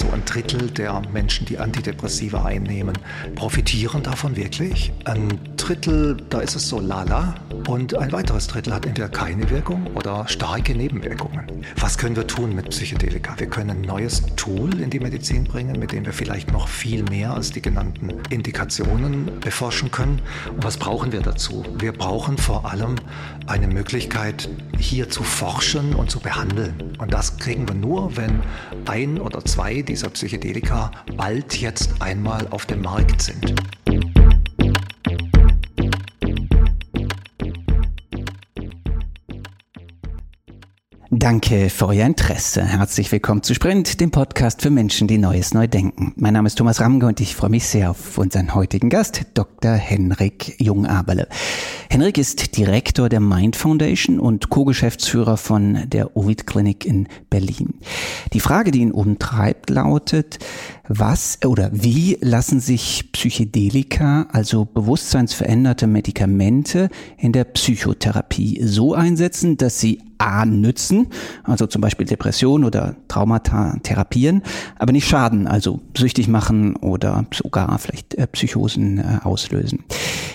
so ein Drittel der Menschen, die Antidepressiva einnehmen, profitieren davon wirklich. Ein Drittel, da ist es so lala. Und ein weiteres Drittel hat entweder keine Wirkung oder starke Nebenwirkungen. Was können wir tun mit Psychedelika? Wir können ein neues Tool in die Medizin bringen, mit dem wir vielleicht noch viel mehr als die genannten Indikationen beforschen können. Und was brauchen wir dazu? Wir brauchen vor allem eine Möglichkeit, hier zu forschen und zu behandeln. Und das kriegen wir nur, wenn ein oder zwei dieser Psychedelika bald jetzt einmal auf dem Markt sind. Danke für euer Interesse. Herzlich willkommen zu Sprint, dem Podcast für Menschen, die Neues neu denken. Mein Name ist Thomas Ramge und ich freue mich sehr auf unseren heutigen Gast, Dr. Henrik Jungaberle. Henrik ist Direktor der Mind Foundation und Co-Geschäftsführer von der Ovid Klinik in Berlin. Die Frage, die ihn umtreibt, lautet, was oder wie lassen sich Psychedelika, also bewusstseinsveränderte Medikamente in der Psychotherapie so einsetzen, dass sie A nützen, also zum Beispiel Depression oder Traumata therapieren, aber nicht schaden, also süchtig machen oder sogar vielleicht äh, Psychosen äh, auslösen.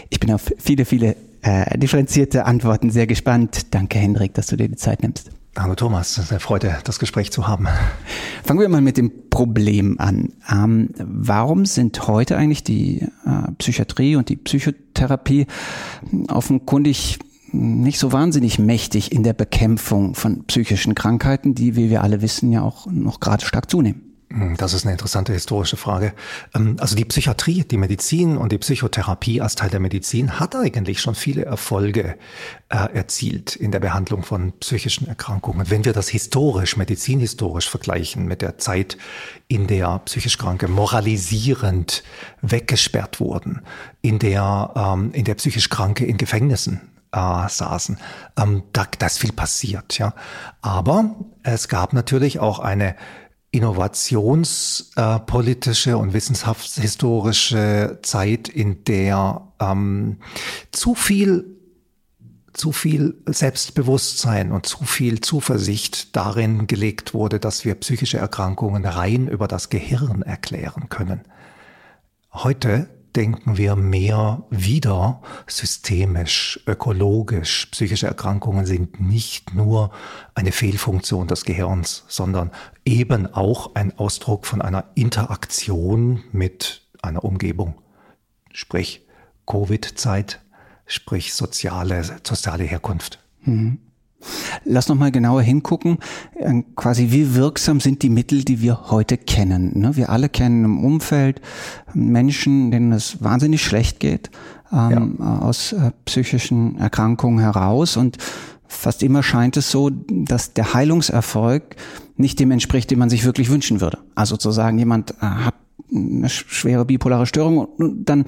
Ich bin auf viele, viele äh, differenzierte Antworten sehr gespannt. Danke, Hendrik, dass du dir die Zeit nimmst. Hallo Thomas, es ist eine Freude, das Gespräch zu haben. Fangen wir mal mit dem Problem an. Ähm, warum sind heute eigentlich die äh, Psychiatrie und die Psychotherapie offenkundig nicht so wahnsinnig mächtig in der Bekämpfung von psychischen Krankheiten, die, wie wir alle wissen, ja auch noch gerade stark zunehmen. Hm, das ist eine interessante historische Frage. Ähm, also die Psychiatrie, die Medizin und die Psychotherapie als Teil der Medizin hat eigentlich schon viele Erfolge äh, erzielt in der Behandlung von psychischen Erkrankungen. Wenn wir das historisch, medizinhistorisch vergleichen mit der Zeit, in der psychisch Kranke moralisierend weggesperrt wurden, in der, ähm, in der psychisch Kranke in Gefängnissen äh, saßen. Ähm, da, da ist viel passiert, ja. Aber es gab natürlich auch eine innovationspolitische und wissenschaftshistorische Zeit, in der ähm, zu viel zu viel Selbstbewusstsein und zu viel Zuversicht darin gelegt wurde, dass wir psychische Erkrankungen rein über das Gehirn erklären können. Heute denken wir mehr wieder systemisch, ökologisch. Psychische Erkrankungen sind nicht nur eine Fehlfunktion des Gehirns, sondern eben auch ein Ausdruck von einer Interaktion mit einer Umgebung. Sprich Covid-Zeit, sprich soziale, soziale Herkunft. Mhm. Lass noch mal genauer hingucken, äh, quasi wie wirksam sind die Mittel, die wir heute kennen. Ne? Wir alle kennen im Umfeld Menschen, denen es wahnsinnig schlecht geht, ähm, ja. aus äh, psychischen Erkrankungen heraus und fast immer scheint es so, dass der Heilungserfolg nicht dem entspricht, den man sich wirklich wünschen würde. Also zu sagen, jemand äh, hat eine schwere bipolare Störung und dann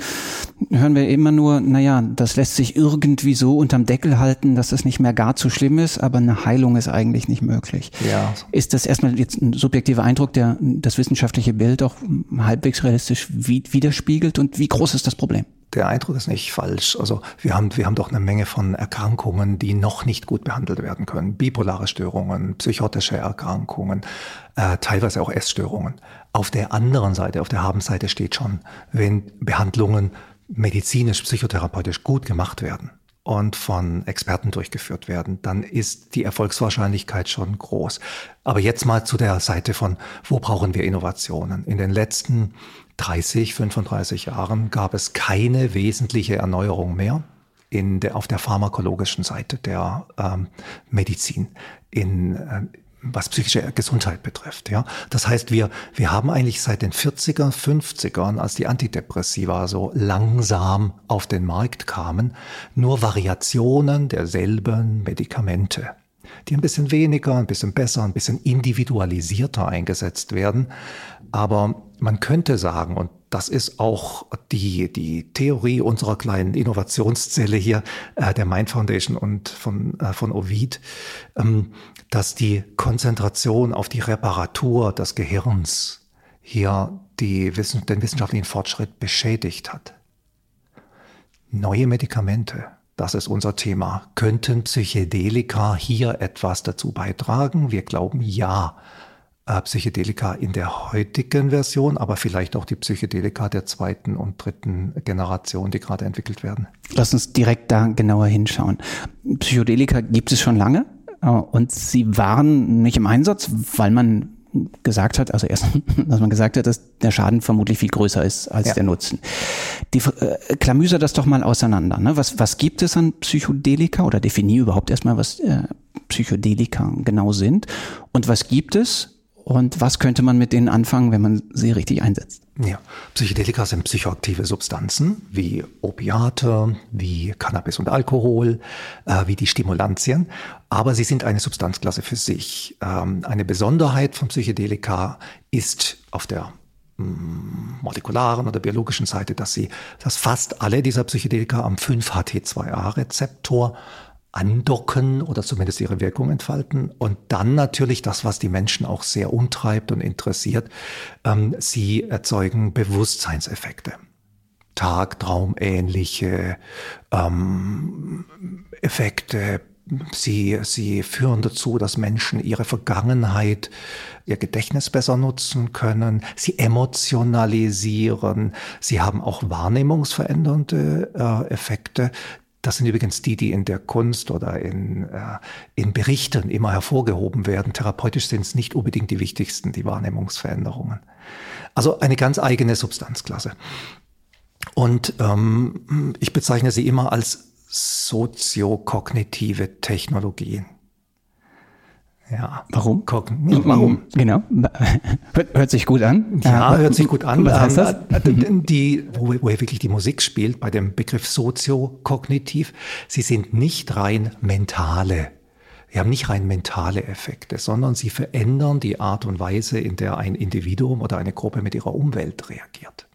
hören wir immer nur, naja, das lässt sich irgendwie so unterm Deckel halten, dass es nicht mehr gar zu schlimm ist, aber eine Heilung ist eigentlich nicht möglich. Ja. Ist das erstmal jetzt ein subjektiver Eindruck, der das wissenschaftliche Bild auch halbwegs realistisch widerspiegelt und wie groß ist das Problem? der Eindruck ist nicht falsch. Also wir haben, wir haben doch eine Menge von Erkrankungen, die noch nicht gut behandelt werden können. Bipolare Störungen, psychotische Erkrankungen, äh, teilweise auch Essstörungen. Auf der anderen Seite, auf der Habenseite steht schon, wenn Behandlungen medizinisch, psychotherapeutisch gut gemacht werden und von Experten durchgeführt werden, dann ist die Erfolgswahrscheinlichkeit schon groß. Aber jetzt mal zu der Seite von, wo brauchen wir Innovationen? In den letzten 30, 35 Jahren gab es keine wesentliche Erneuerung mehr in der, auf der pharmakologischen Seite der ähm, Medizin, in, äh, was psychische Gesundheit betrifft. Ja, das heißt, wir wir haben eigentlich seit den 40er, 50ern, als die Antidepressiva so langsam auf den Markt kamen, nur Variationen derselben Medikamente, die ein bisschen weniger, ein bisschen besser, ein bisschen individualisierter eingesetzt werden, aber man könnte sagen, und das ist auch die, die Theorie unserer kleinen Innovationszelle hier, äh, der Mind Foundation und von, äh, von Ovid, ähm, dass die Konzentration auf die Reparatur des Gehirns hier die Wissen, den wissenschaftlichen Fortschritt beschädigt hat. Neue Medikamente, das ist unser Thema. Könnten Psychedelika hier etwas dazu beitragen? Wir glauben ja. Äh, Psychedelika in der heutigen Version, aber vielleicht auch die Psychedelika der zweiten und dritten Generation, die gerade entwickelt werden. Lass uns direkt da genauer hinschauen. Psychedelika gibt es schon lange äh, und sie waren nicht im Einsatz, weil man gesagt hat, also erst, dass man gesagt hat, dass der Schaden vermutlich viel größer ist als ja. der Nutzen. Die, äh, klamüser das doch mal auseinander. Ne? Was, was gibt es an Psychedelika oder definiere überhaupt erstmal, was äh, Psychedelika genau sind und was gibt es und was könnte man mit denen anfangen, wenn man sie richtig einsetzt? Ja, Psychedelika sind psychoaktive Substanzen wie Opiate, wie Cannabis und Alkohol, äh, wie die Stimulantien, aber sie sind eine Substanzklasse für sich. Ähm, eine Besonderheit von Psychedelika ist auf der mm, molekularen oder biologischen Seite, dass sie, dass fast alle dieser Psychedelika am 5-HT2A-Rezeptor andocken oder zumindest ihre Wirkung entfalten. Und dann natürlich das, was die Menschen auch sehr umtreibt und interessiert, ähm, sie erzeugen Bewusstseinseffekte. Tagtraumähnliche ähm, Effekte. Sie, sie führen dazu, dass Menschen ihre Vergangenheit, ihr Gedächtnis besser nutzen können. Sie emotionalisieren. Sie haben auch wahrnehmungsverändernde äh, Effekte. Das sind übrigens die, die in der Kunst oder in, äh, in Berichten immer hervorgehoben werden. Therapeutisch sind es nicht unbedingt die wichtigsten, die Wahrnehmungsveränderungen. Also eine ganz eigene Substanzklasse. Und ähm, ich bezeichne sie immer als soziokognitive Technologien. Ja. Warum? Ja, warum? Genau. Hört sich gut an. Ja, hört sich gut an. Was heißt das? Ähm, die, wo, wo wirklich die Musik spielt, bei dem Begriff soziokognitiv, sie sind nicht rein mentale. Sie haben nicht rein mentale Effekte, sondern sie verändern die Art und Weise, in der ein Individuum oder eine Gruppe mit ihrer Umwelt reagiert.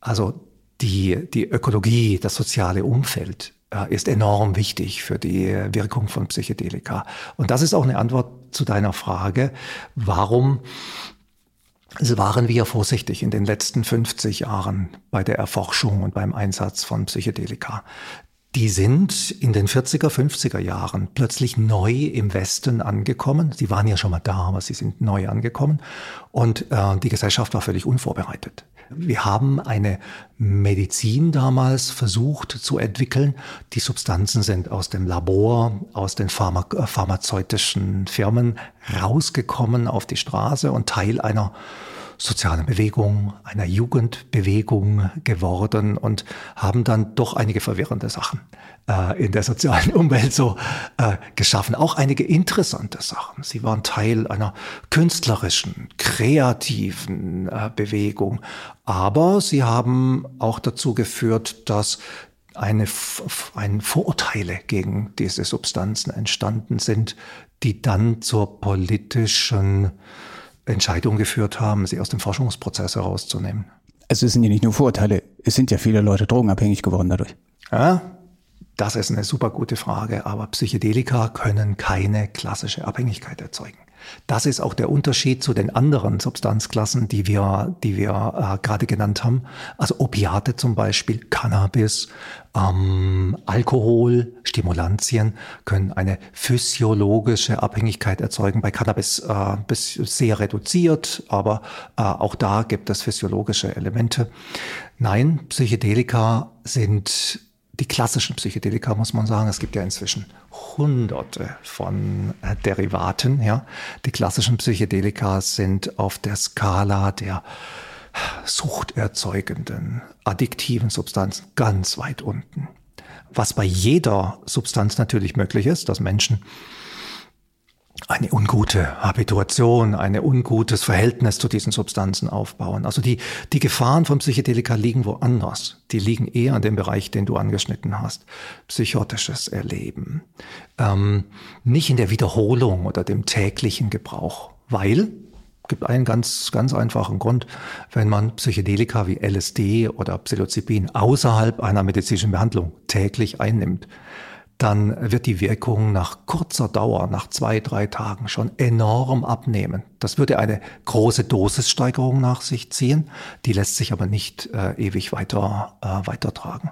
Also die, die Ökologie, das soziale Umfeld ist enorm wichtig für die Wirkung von Psychedelika. Und das ist auch eine Antwort zu deiner Frage, warum waren wir vorsichtig in den letzten 50 Jahren bei der Erforschung und beim Einsatz von Psychedelika. Die sind in den 40er, 50er Jahren plötzlich neu im Westen angekommen. Sie waren ja schon mal da, aber sie sind neu angekommen. Und äh, die Gesellschaft war völlig unvorbereitet. Wir haben eine Medizin damals versucht zu entwickeln. Die Substanzen sind aus dem Labor, aus den Pharma pharmazeutischen Firmen rausgekommen auf die Straße und Teil einer sozialen Bewegung, einer Jugendbewegung geworden und haben dann doch einige verwirrende Sachen äh, in der sozialen Umwelt so äh, geschaffen. Auch einige interessante Sachen. Sie waren Teil einer künstlerischen, kreativen äh, Bewegung. Aber sie haben auch dazu geführt, dass eine, ein Vorurteile gegen diese Substanzen entstanden sind, die dann zur politischen Entscheidung geführt haben, sie aus dem Forschungsprozess herauszunehmen. Also es sind ja nicht nur Vorurteile, es sind ja viele Leute drogenabhängig geworden dadurch. Ja, das ist eine super gute Frage, aber Psychedelika können keine klassische Abhängigkeit erzeugen. Das ist auch der Unterschied zu den anderen Substanzklassen, die wir, die wir äh, gerade genannt haben. Also Opiate zum Beispiel, Cannabis, ähm, Alkohol, Stimulantien können eine physiologische Abhängigkeit erzeugen. Bei Cannabis äh, bis sehr reduziert, aber äh, auch da gibt es physiologische Elemente. Nein, Psychedelika sind die klassischen Psychedelika, muss man sagen. Es gibt ja inzwischen hunderte von äh, Derivaten. Ja. Die klassischen Psychedelika sind auf der Skala der suchterzeugenden, addiktiven Substanzen ganz weit unten. Was bei jeder Substanz natürlich möglich ist, dass Menschen eine ungute Habituation, ein ungutes Verhältnis zu diesen Substanzen aufbauen. Also die, die Gefahren von Psychedelika liegen woanders. Die liegen eher an dem Bereich, den du angeschnitten hast. Psychotisches Erleben. Ähm, nicht in der Wiederholung oder dem täglichen Gebrauch. Weil, gibt einen ganz, ganz einfachen Grund, wenn man Psychedelika wie LSD oder Psilocybin außerhalb einer medizinischen Behandlung täglich einnimmt, dann wird die Wirkung nach kurzer Dauer, nach zwei, drei Tagen schon enorm abnehmen. Das würde eine große Dosissteigerung nach sich ziehen, die lässt sich aber nicht äh, ewig weiter äh, weitertragen.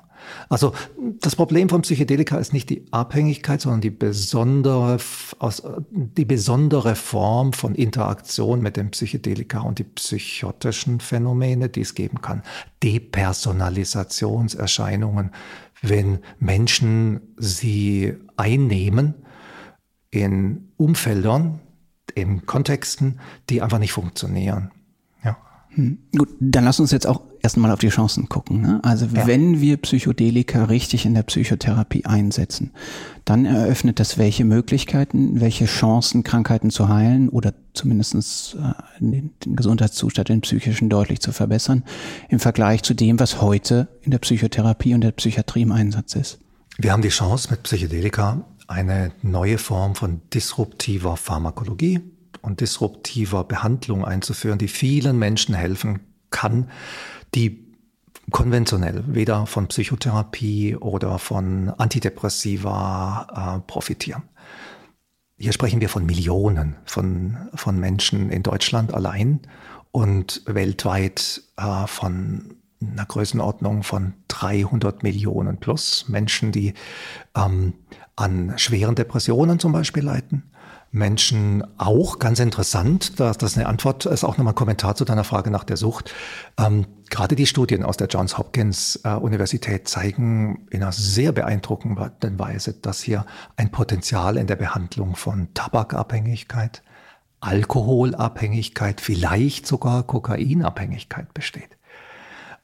Also das Problem von Psychedelika ist nicht die Abhängigkeit, sondern die besondere, aus, die besondere Form von Interaktion mit dem Psychedelika und die psychotischen Phänomene, die es geben kann. Depersonalisationserscheinungen, wenn Menschen sie einnehmen in Umfeldern, in Kontexten, die einfach nicht funktionieren. Hm. Gut, dann lass uns jetzt auch erstmal auf die Chancen gucken. Ne? Also ja. wenn wir Psychedelika richtig in der Psychotherapie einsetzen, dann eröffnet das welche Möglichkeiten, welche Chancen, Krankheiten zu heilen oder zumindest äh, den, den Gesundheitszustand, den psychischen deutlich zu verbessern, im Vergleich zu dem, was heute in der Psychotherapie und der Psychiatrie im Einsatz ist. Wir haben die Chance mit Psychedelika eine neue Form von disruptiver Pharmakologie und disruptiver Behandlung einzuführen, die vielen Menschen helfen kann, die konventionell weder von Psychotherapie oder von Antidepressiva äh, profitieren. Hier sprechen wir von Millionen von, von Menschen in Deutschland allein und weltweit äh, von einer Größenordnung von 300 Millionen plus Menschen, die ähm, an schweren Depressionen zum Beispiel leiden, Menschen auch, ganz interessant, dass das eine Antwort ist, auch nochmal ein Kommentar zu deiner Frage nach der Sucht. Ähm, gerade die Studien aus der Johns Hopkins äh, Universität zeigen in einer sehr beeindruckenden Weise, dass hier ein Potenzial in der Behandlung von Tabakabhängigkeit, Alkoholabhängigkeit, vielleicht sogar Kokainabhängigkeit besteht.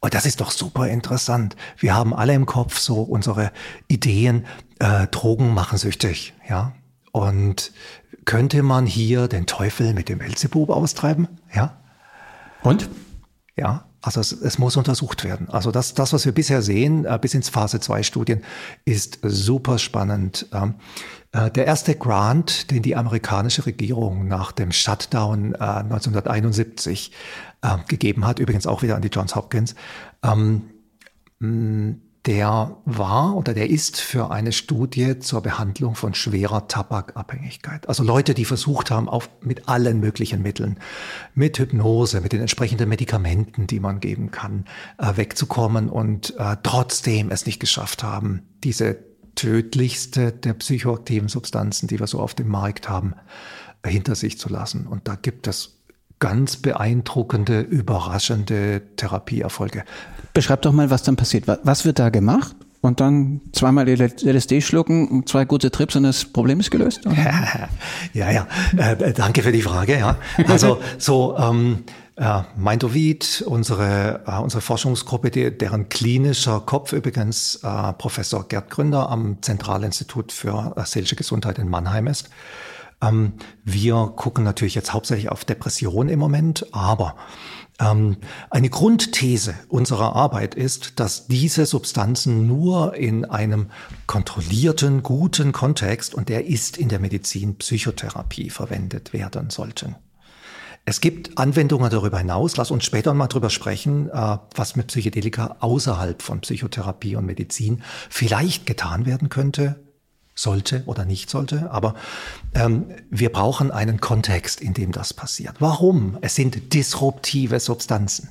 Und das ist doch super interessant. Wir haben alle im Kopf so unsere Ideen, äh, Drogen machen süchtig, ja. Und könnte man hier den Teufel mit dem Belzebub austreiben? Ja. Und? Ja, also es, es, muss untersucht werden. Also das, das, was wir bisher sehen, äh, bis ins Phase 2 Studien, ist super spannend. Ähm, äh, der erste Grant, den die amerikanische Regierung nach dem Shutdown äh, 1971 äh, gegeben hat, übrigens auch wieder an die Johns Hopkins, ähm, der war oder der ist für eine Studie zur Behandlung von schwerer Tabakabhängigkeit. Also Leute, die versucht haben, auf, mit allen möglichen Mitteln, mit Hypnose, mit den entsprechenden Medikamenten, die man geben kann, äh, wegzukommen und äh, trotzdem es nicht geschafft haben, diese tödlichste der psychoaktiven Substanzen, die wir so auf dem Markt haben, hinter sich zu lassen. Und da gibt es ganz beeindruckende, überraschende Therapieerfolge. Beschreib doch mal, was dann passiert. Was wird da gemacht? Und dann zweimal LSD schlucken, zwei gute Trips und das Problem ist gelöst? Oder? ja, ja. Äh, danke für die Frage. Ja. Also so ähm, äh, Mindovid, unsere, äh, unsere Forschungsgruppe, die, deren klinischer Kopf übrigens äh, Professor Gerd Gründer am Zentralinstitut für äh, seelische Gesundheit in Mannheim ist, ähm, wir gucken natürlich jetzt hauptsächlich auf Depression im Moment, aber eine Grundthese unserer Arbeit ist, dass diese Substanzen nur in einem kontrollierten, guten Kontext, und der ist in der Medizin Psychotherapie, verwendet werden sollten. Es gibt Anwendungen darüber hinaus. Lass uns später mal drüber sprechen, äh, was mit Psychedelika außerhalb von Psychotherapie und Medizin vielleicht getan werden könnte, sollte oder nicht sollte, aber ähm, wir brauchen einen Kontext, in dem das passiert. Warum? Es sind disruptive Substanzen.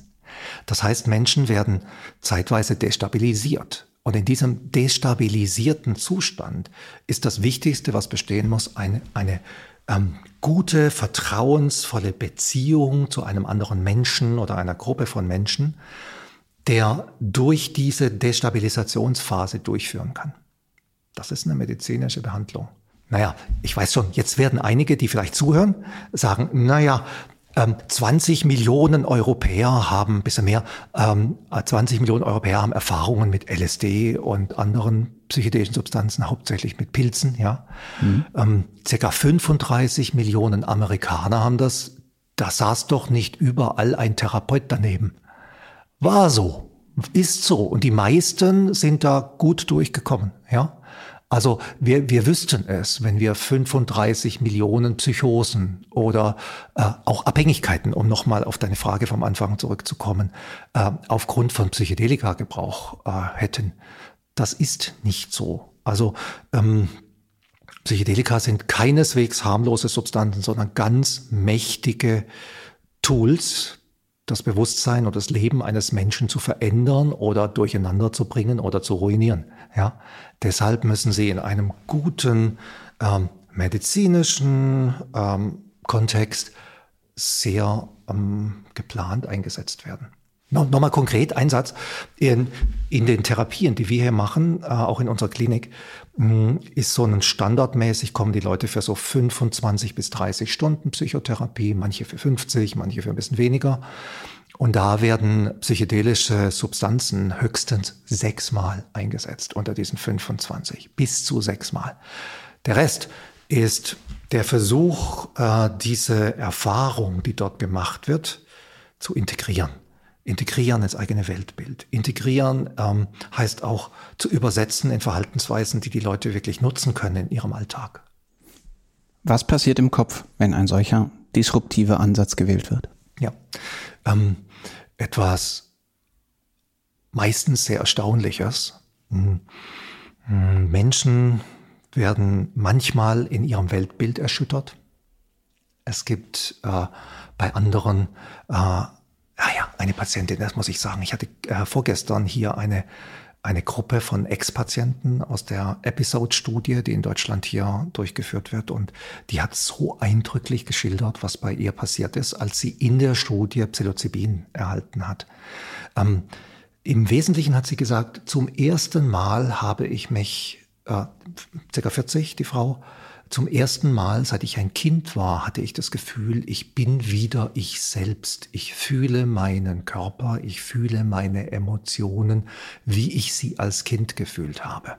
Das heißt, Menschen werden zeitweise destabilisiert. Und in diesem destabilisierten Zustand ist das Wichtigste, was bestehen muss, eine, eine ähm, gute, vertrauensvolle Beziehung zu einem anderen Menschen oder einer Gruppe von Menschen, der durch diese Destabilisationsphase durchführen kann. Das ist eine medizinische Behandlung. Naja, ich weiß schon, jetzt werden einige, die vielleicht zuhören, sagen, naja, 20 ähm, Millionen Europäer haben, bisschen mehr, 20 ähm, Millionen Europäer haben Erfahrungen mit LSD und anderen psychedelischen Substanzen, hauptsächlich mit Pilzen, ja. Mhm. Ähm, circa 35 Millionen Amerikaner haben das. Da saß doch nicht überall ein Therapeut daneben. War so, ist so. Und die meisten sind da gut durchgekommen, ja. Also wir, wir wüssten es, wenn wir 35 Millionen Psychosen oder äh, auch Abhängigkeiten, um nochmal auf deine Frage vom Anfang zurückzukommen, äh, aufgrund von Psychedelika-Gebrauch äh, hätten. Das ist nicht so. Also ähm, Psychedelika sind keineswegs harmlose Substanzen, sondern ganz mächtige Tools, das Bewusstsein oder das Leben eines Menschen zu verändern oder durcheinander zu bringen oder zu ruinieren. Ja, deshalb müssen sie in einem guten ähm, medizinischen ähm, Kontext sehr ähm, geplant eingesetzt werden. No, Nochmal konkret ein Satz. In, in den Therapien, die wir hier machen, äh, auch in unserer Klinik, mh, hm, ist so ein standardmäßig kommen die Leute für so 25 bis 30 Stunden Psychotherapie, manche für 50, manche für ein bisschen weniger. Und da werden psychedelische Substanzen höchstens sechsmal eingesetzt unter diesen 25, bis zu sechsmal. Der Rest ist der Versuch, äh, diese Erfahrung, die dort gemacht wird, zu integrieren. Integrieren ins eigene Weltbild. Integrieren ähm, heißt auch zu übersetzen in Verhaltensweisen, die die Leute wirklich nutzen können in ihrem Alltag. Was passiert im Kopf, wenn ein solcher disruptiver Ansatz gewählt wird? Ja, ähm, etwas meistens sehr Erstaunliches. Hm. Hm, Menschen werden manchmal in ihrem Weltbild erschüttert. Es gibt äh, bei anderen äh, Ah ja, eine Patientin, das muss ich sagen. Ich hatte äh, vorgestern hier eine, eine Gruppe von Ex-Patienten aus der Episode-Studie, die in Deutschland hier durchgeführt wird. Und die hat so eindrücklich geschildert, was bei ihr passiert ist, als sie in der Studie Psilocybin erhalten hat. Ähm, Im Wesentlichen hat sie gesagt, zum ersten Mal habe ich mich, äh, circa 40, die Frau, zum ersten Mal, seit ich ein Kind war, hatte ich das Gefühl, ich bin wieder ich selbst. Ich fühle meinen Körper, ich fühle meine Emotionen, wie ich sie als Kind gefühlt habe.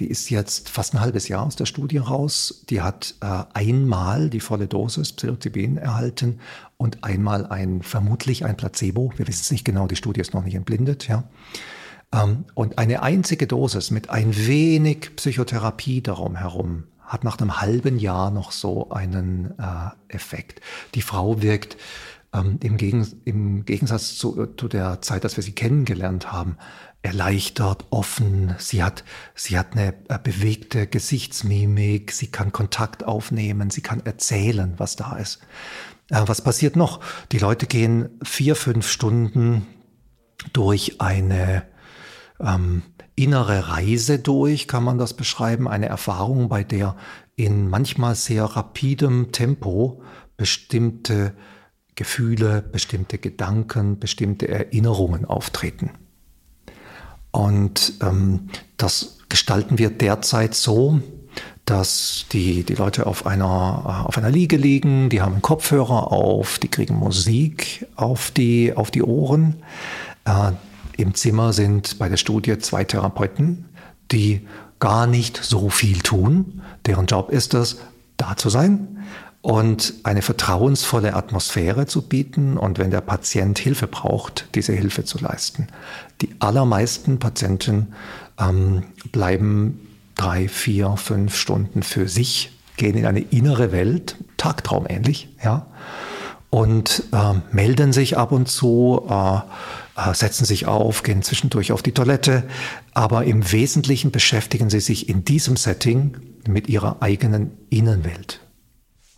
Die ist jetzt fast ein halbes Jahr aus der Studie raus. Die hat äh, einmal die volle Dosis Psilocybin erhalten und einmal ein, vermutlich ein Placebo. Wir wissen es nicht genau, die Studie ist noch nicht entblindet, ja. Ähm, und eine einzige Dosis mit ein wenig Psychotherapie darum herum hat nach einem halben Jahr noch so einen äh, Effekt. Die Frau wirkt ähm, im, Gegen, im Gegensatz zu, zu der Zeit, dass wir sie kennengelernt haben, erleichtert, offen. Sie hat, sie hat eine äh, bewegte Gesichtsmimik. Sie kann Kontakt aufnehmen. Sie kann erzählen, was da ist. Äh, was passiert noch? Die Leute gehen vier, fünf Stunden durch eine ähm, innere Reise durch, kann man das beschreiben, eine Erfahrung, bei der in manchmal sehr rapidem Tempo bestimmte Gefühle, bestimmte Gedanken, bestimmte Erinnerungen auftreten. Und ähm, das gestalten wir derzeit so, dass die, die Leute auf einer, auf einer Liege liegen, die haben Kopfhörer auf, die kriegen Musik auf die, auf die Ohren. Äh, im Zimmer sind bei der Studie zwei Therapeuten, die gar nicht so viel tun. Deren Job ist es, da zu sein und eine vertrauensvolle Atmosphäre zu bieten und wenn der Patient Hilfe braucht, diese Hilfe zu leisten. Die allermeisten Patienten ähm, bleiben drei, vier, fünf Stunden für sich, gehen in eine innere Welt, Tagtraum ähnlich, ja, und äh, melden sich ab und zu. Äh, setzen sich auf, gehen zwischendurch auf die Toilette, aber im Wesentlichen beschäftigen sie sich in diesem Setting mit ihrer eigenen Innenwelt.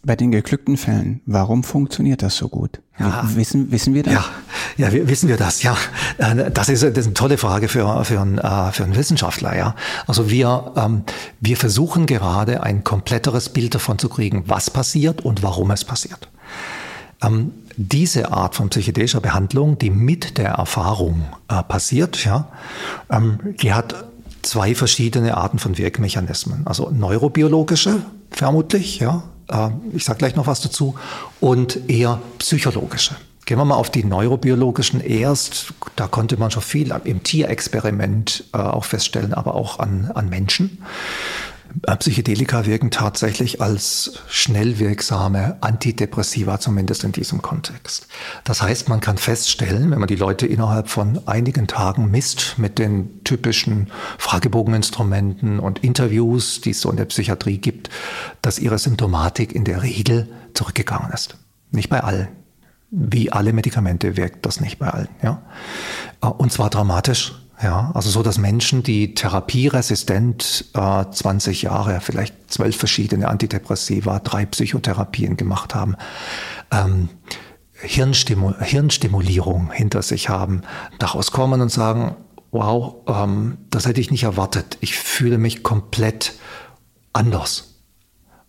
Bei den geglückten Fällen, warum funktioniert das so gut? Ja, wissen, wissen wir das? Ja, ja wir, wissen wir das, ja. Äh, das ist, das ist eine tolle Frage für, für, einen, äh, für einen Wissenschaftler, ja. Also wir, ähm, wir versuchen gerade ein kompletteres Bild davon zu kriegen, was passiert und warum es passiert. Ähm, diese Art von psychedelischer Behandlung, die mit der Erfahrung äh, passiert, ja, ähm, die hat zwei verschiedene Arten von Wirkmechanismen. Also neurobiologische, vermutlich, ja, äh, ich sage gleich noch was dazu, und eher psychologische. Gehen wir mal auf die neurobiologischen erst. Da konnte man schon viel im Tierexperiment äh, auch feststellen, aber auch an, an Menschen. Äh, Psychedelika wirken tatsächlich als schnell wirksame Antidepressiva, zumindest in diesem Kontext. Das heißt, man kann feststellen, wenn man die Leute innerhalb von einigen Tagen misst mit den typischen Fragebogeninstrumenten und Interviews, die es so in der Psychiatrie gibt, dass ihre Symptomatik in der Regel zurückgegangen ist. Nicht bei allen. Wie alle Medikamente wirkt das nicht bei allen. Ja? Äh, und zwar dramatisch Ja, also so, dass Menschen, die therapieresistent äh, 20 Jahre, vielleicht zwölf verschiedene Antidepressiva, drei Psychotherapien gemacht haben, ähm, Hirnstimul Hirnstimulierung hinter sich haben, daraus kommen und sagen, wow, ähm, das hätte ich nicht erwartet. Ich fühle mich komplett anders.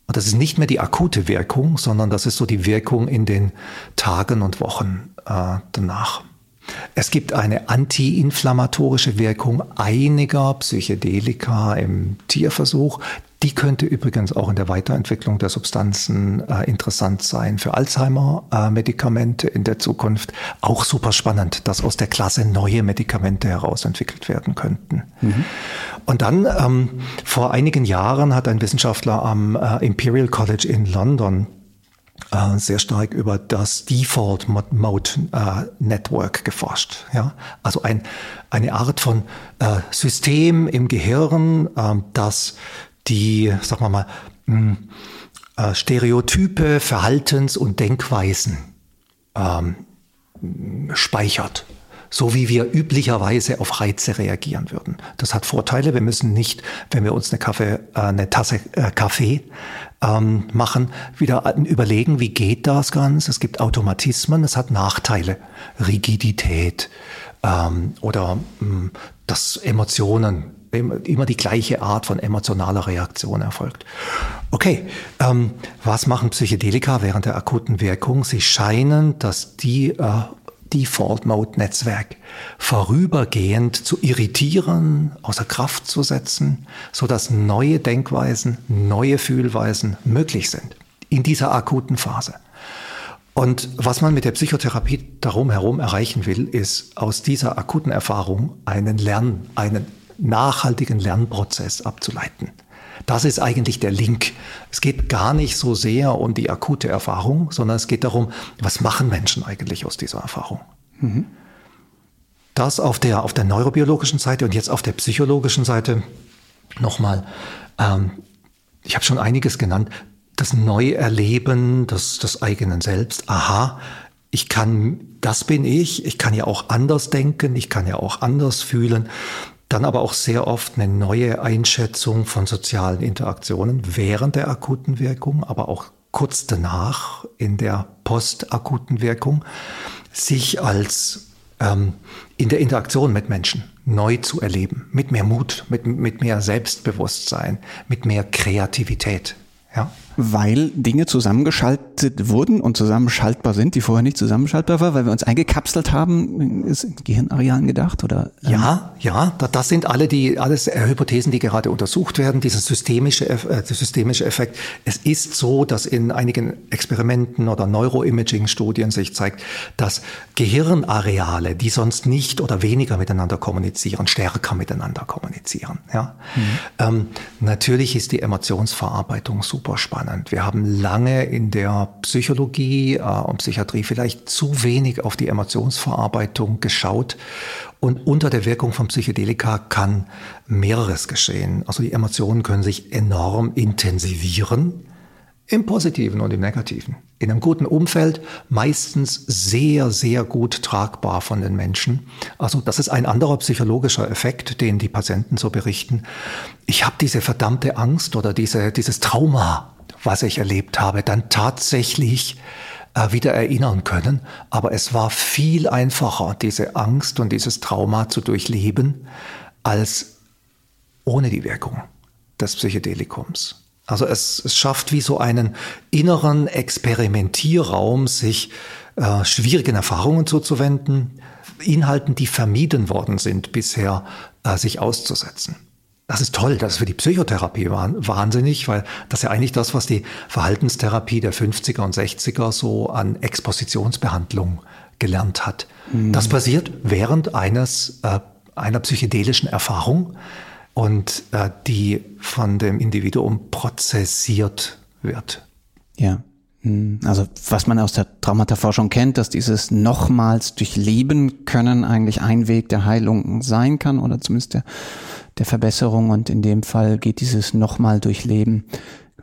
Und das ist nicht mehr die akute Wirkung, sondern das ist so die Wirkung in den Tagen und Wochen äh, danach. Es gibt eine antiinflammatorische Wirkung einiger Psychedelika im Tierversuch. Die könnte übrigens auch in der Weiterentwicklung der Substanzen äh, interessant sein für Alzheimer-Medikamente äh, in der Zukunft. Auch super spannend, dass aus der Klasse neue Medikamente herausentwickelt werden könnten. Mhm. Und dann ähm, vor einigen Jahren hat ein Wissenschaftler am äh, Imperial College in London äh, sehr stark über das Default Mode äh, Network geforscht. Ja? Also ein, eine Art von äh, System im Gehirn, äh, das die, sagen wir mal, mh, hm, äh, Stereotype, Verhaltens- und Denkweisen ähm, speichert so wie wir üblicherweise auf Reize reagieren würden. Das hat Vorteile. Wir müssen nicht, wenn wir uns eine, Kaffee, äh, eine Tasse äh, Kaffee ähm, machen, wieder überlegen, wie geht das Ganze. Es gibt Automatismen, es hat Nachteile. Rigidität ähm, oder mh, hm, dass Emotionen immer die gleiche Art von emotionaler Reaktion erfolgt. Okay, ähm, was machen Psychedelika während der akuten Wirkung? Sie scheinen, dass die äh, Default Mode Netzwerk vorübergehend zu irritieren, außer Kraft zu setzen, so dass neue Denkweisen, neue Fühlweisen möglich sind in dieser akuten Phase. Und was man mit der Psychotherapie darum herum erreichen will, ist aus dieser akuten Erfahrung einen Lern, einen nachhaltigen Lernprozess abzuleiten. Das ist eigentlich der Link. Es geht gar nicht so sehr um die akute Erfahrung, sondern es geht darum, was machen Menschen eigentlich aus dieser Erfahrung. Mhm. Das auf der, auf der neurobiologischen Seite und jetzt auf der psychologischen Seite nochmal. Ähm, ich habe schon einiges genannt. Das Neuerleben des, des eigenen Selbst. Aha, ich kann, das bin ich. Ich kann ja auch anders denken. Ich kann ja auch anders fühlen. Dann aber auch sehr oft eine neue Einschätzung von sozialen Interaktionen während der akuten Wirkung, aber auch kurz danach in der postakuten Wirkung, sich als ähm, in der Interaktion mit Menschen neu zu erleben, mit mehr Mut, mit, mit mehr Selbstbewusstsein, mit mehr Kreativität. Ja weil Dinge zusammengeschaltet wurden und zusammenschaltbar sind, die vorher nicht zusammenschaltbar waren, weil wir uns eingekapselt haben, ist in Gehirnarealen gedacht oder? Ähm? Ja, ja, das sind alle die alles Hypothesen, die gerade untersucht werden. Dieser systemische, äh, systemische Effekt. Es ist so, dass in einigen Experimenten oder Neuroimaging-Studien sich zeigt, dass Gehirnareale, die sonst nicht oder weniger miteinander kommunizieren, stärker miteinander kommunizieren. Ja, mhm. ähm, natürlich ist die Emotionsverarbeitung super spannend spannend. Wir haben lange in der Psychologie äh, und Psychiatrie vielleicht zu wenig auf die Emotionsverarbeitung geschaut. Und unter der Wirkung von Psychedelika kann mehreres geschehen. Also die Emotionen können sich enorm intensivieren, im Positiven und im Negativen. In einem guten Umfeld, meistens sehr, sehr gut tragbar von den Menschen. Also das ist ein anderer psychologischer Effekt, den die Patienten so berichten. Ich habe diese verdammte Angst oder diese, dieses Trauma was ich erlebt habe, dann tatsächlich äh, wieder erinnern können. Aber es war viel einfacher, diese Angst und dieses Trauma zu durchleben, als ohne die Wirkung des Psychedelikums. Also es, es schafft wie so einen inneren Experimentierraum, sich äh, schwierigen Erfahrungen zuzuwenden, Inhalten, die vermieden worden sind bisher, äh, sich auszusetzen. Das ist toll, das ist für die Psychotherapie wahnsinnig, weil das ist ja eigentlich das, was die Verhaltenstherapie der 50er und 60er so an Expositionsbehandlung gelernt hat. Mhm. Das passiert während eines, äh, einer psychedelischen Erfahrung und äh, die von dem Individuum prozessiert wird. Ja. Mhm. Also was man aus der Traumataforschung kennt, dass dieses nochmals durchleben können eigentlich ein Weg der Heilung sein kann oder zumindest der der Verbesserung und in dem Fall geht dieses nochmal durchleben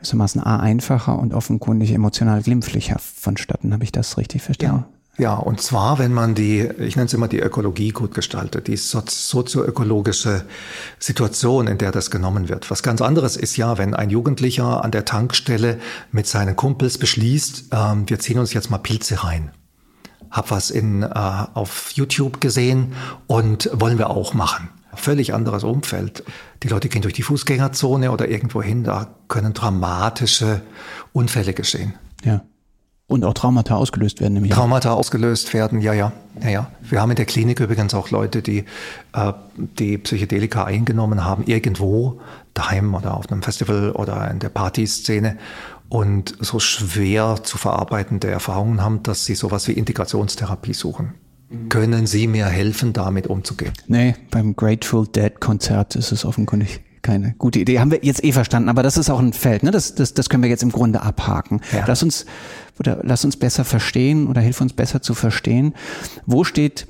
gewissermaßen A einfacher und offenkundig emotional glimpflicher vonstatten. Habe ich das richtig verstanden? Ja, und zwar, wenn man die, ich nenne es immer die Ökologie gut gestaltet, die sozioökologische Situation, in der das genommen wird. Was ganz anderes ist ja, wenn ein Jugendlicher an der Tankstelle mit seinen Kumpels beschließt, ähm, wir ziehen uns jetzt mal Pilze rein. Hab was in, äh, auf YouTube gesehen und wollen wir auch machen. Völlig anderes Umfeld. Die Leute gehen durch die Fußgängerzone oder irgendwo hin, da können dramatische Unfälle geschehen. Ja. Und auch Traumata ausgelöst werden. Nämlich Traumata ausgelöst werden, ja, ja, ja, ja. Wir haben in der Klinik übrigens auch Leute, die äh, die Psychedelika eingenommen haben, irgendwo, daheim oder auf einem Festival oder in der Partyszene und so schwer zu verarbeitende Erfahrungen haben, dass sie sowas wie Integrationstherapie suchen. Können Sie mir helfen, damit umzugehen? Nee, beim Grateful Dead Konzert ist es offenkundig keine gute Idee. Haben wir jetzt eh verstanden, aber das ist auch ein Feld, ne? Das, das, das können wir jetzt im Grunde abhaken. Ja. Lass uns oder lass uns besser verstehen oder hilf uns besser zu verstehen, wo steht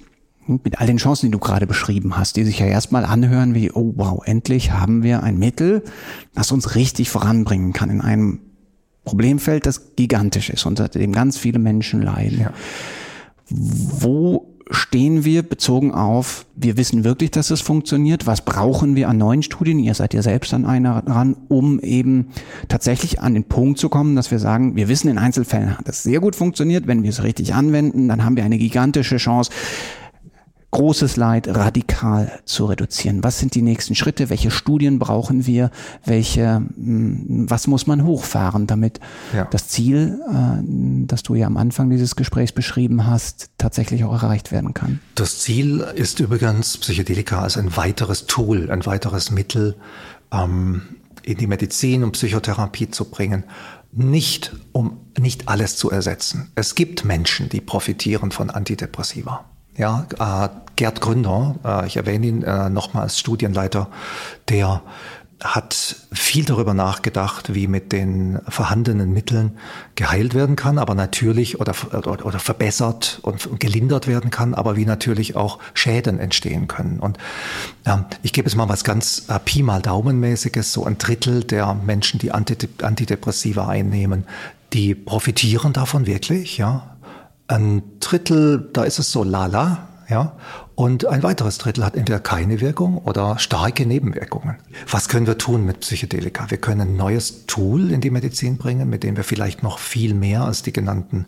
mit all den Chancen, die du gerade beschrieben hast, die sich ja erstmal anhören wie, oh wow, endlich haben wir ein Mittel, das uns richtig voranbringen kann in einem Problemfeld, das gigantisch ist, unter dem ganz viele Menschen leiden. Ja. Wo stehen wir bezogen auf, wir wissen wirklich, dass es funktioniert, was brauchen wir an neuen Studien, ihr seid ja selbst an einer dran, um eben tatsächlich an den Punkt zu kommen, dass wir sagen, wir wissen in Einzelfällen hat es sehr gut funktioniert, wenn wir es richtig anwenden, dann haben wir eine gigantische Chance, großes Leid radikal zu reduzieren. Was sind die nächsten Schritte? Welche Studien brauchen wir? Welche, hm, was muss man hochfahren, damit ja. das Ziel, äh, das du ja am Anfang dieses Gesprächs beschrieben hast, tatsächlich auch erreicht werden kann? Das Ziel ist übrigens Psychedelika als ein weiteres Tool, ein weiteres Mittel ähm, in die Medizin und Psychotherapie zu bringen nicht um nicht alles zu ersetzen. Es gibt Menschen, die profitieren von Antidepressiva. Ja, äh, Gerd Gründer, äh, ich erwähne ihn äh, nochmal als Studienleiter, der hat viel darüber nachgedacht, wie mit den vorhandenen Mitteln geheilt werden kann, aber natürlich oder, oder, oder verbessert und gelindert werden kann, aber wie natürlich auch Schäden entstehen können. Und ähm, ich gebe es mal was ganz äh, Pi mal Daumenmäßiges, so ein Drittel der Menschen, die Antidepressiva einnehmen, die profitieren davon wirklich, ja. Ein Drittel, da ist es so lala, ja. Und ein weiteres Drittel hat entweder keine Wirkung oder starke Nebenwirkungen. Was können wir tun mit Psychedelika? Wir können ein neues Tool in die Medizin bringen, mit dem wir vielleicht noch viel mehr als die genannten